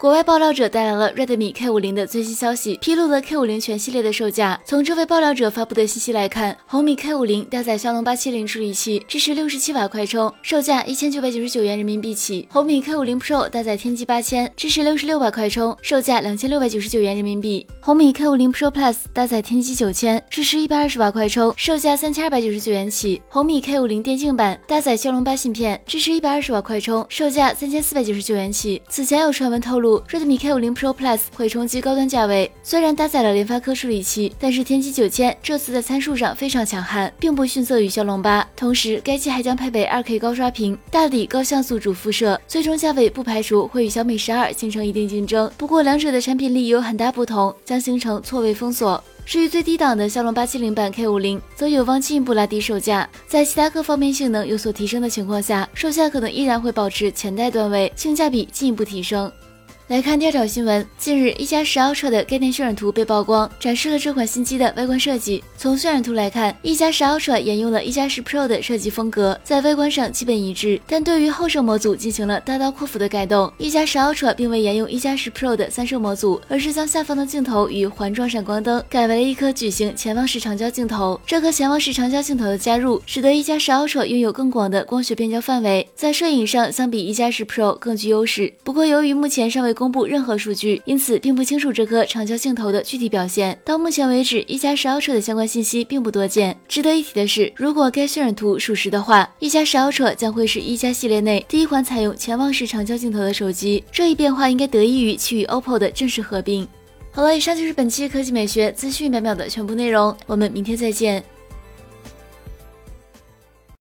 国外爆料者带来了 Redmi K50 的最新消息，披露了 K50 全系列的售价。从这位爆料者发布的信息来看，红米 K50 搭载骁龙八七零处理器，支持六十七瓦快充，售价一千九百九十九元人民币起；红米 K50 Pro 搭载天玑八千，支持六十六瓦快充，售价两千六百九十九元人民币；红米 K50 Pro Plus 搭载天玑九千，支持一百二十瓦快充，售价三千二百九十九元起；红米 K50 电竞版搭载骁龙八芯片，支持一百二十瓦快充，售价三千四百九十九元起。此前有传闻透露。Redmi K50 Pro Plus 会冲击高端价位，虽然搭载了联发科处理器，但是天玑九千这次在参数上非常强悍，并不逊色于骁龙八。同时，该机还将配备 2K 高刷屏、大底高像素主辐射，最终价位不排除会与小米十二形成一定竞争。不过，两者的产品力有很大不同，将形成错位封锁。至于最低档的骁龙八七零版 K50，则有望进一步拉低售价，在其他各方面性能有所提升的情况下，售价可能依然会保持前代段位，性价比进一步提升。来看第二条新闻，近日一加十 Ultra 的概念渲染图被曝光，展示了这款新机的外观设计。从渲染图来看，一加十 Ultra 沿用了一加十 Pro 的设计风格，在外观上基本一致，但对于后摄模组进行了大刀阔斧的改动。一加十 Ultra 并未沿用一加十 Pro 的三摄模组，而是将下方的镜头与环状闪光灯改为了一颗矩形潜望式长焦镜头。这颗潜望式长焦镜头的加入，使得一加十 Ultra 拥有更广的光学变焦范围，在摄影上相比一加十 Pro 更具优势。不过，由于目前尚未公布任何数据，因此并不清楚这颗长焦镜头的具体表现。到目前为止，一加十 Ultra 的相关信息并不多见。值得一提的是，如果该渲染图属实的话，一加十 Ultra 将会是一加系列内第一款采用潜望式长焦镜头的手机。这一变化应该得益于其与 OPPO 的正式合并。好了，以上就是本期科技美学资讯秒秒的全部内容，我们明天再见。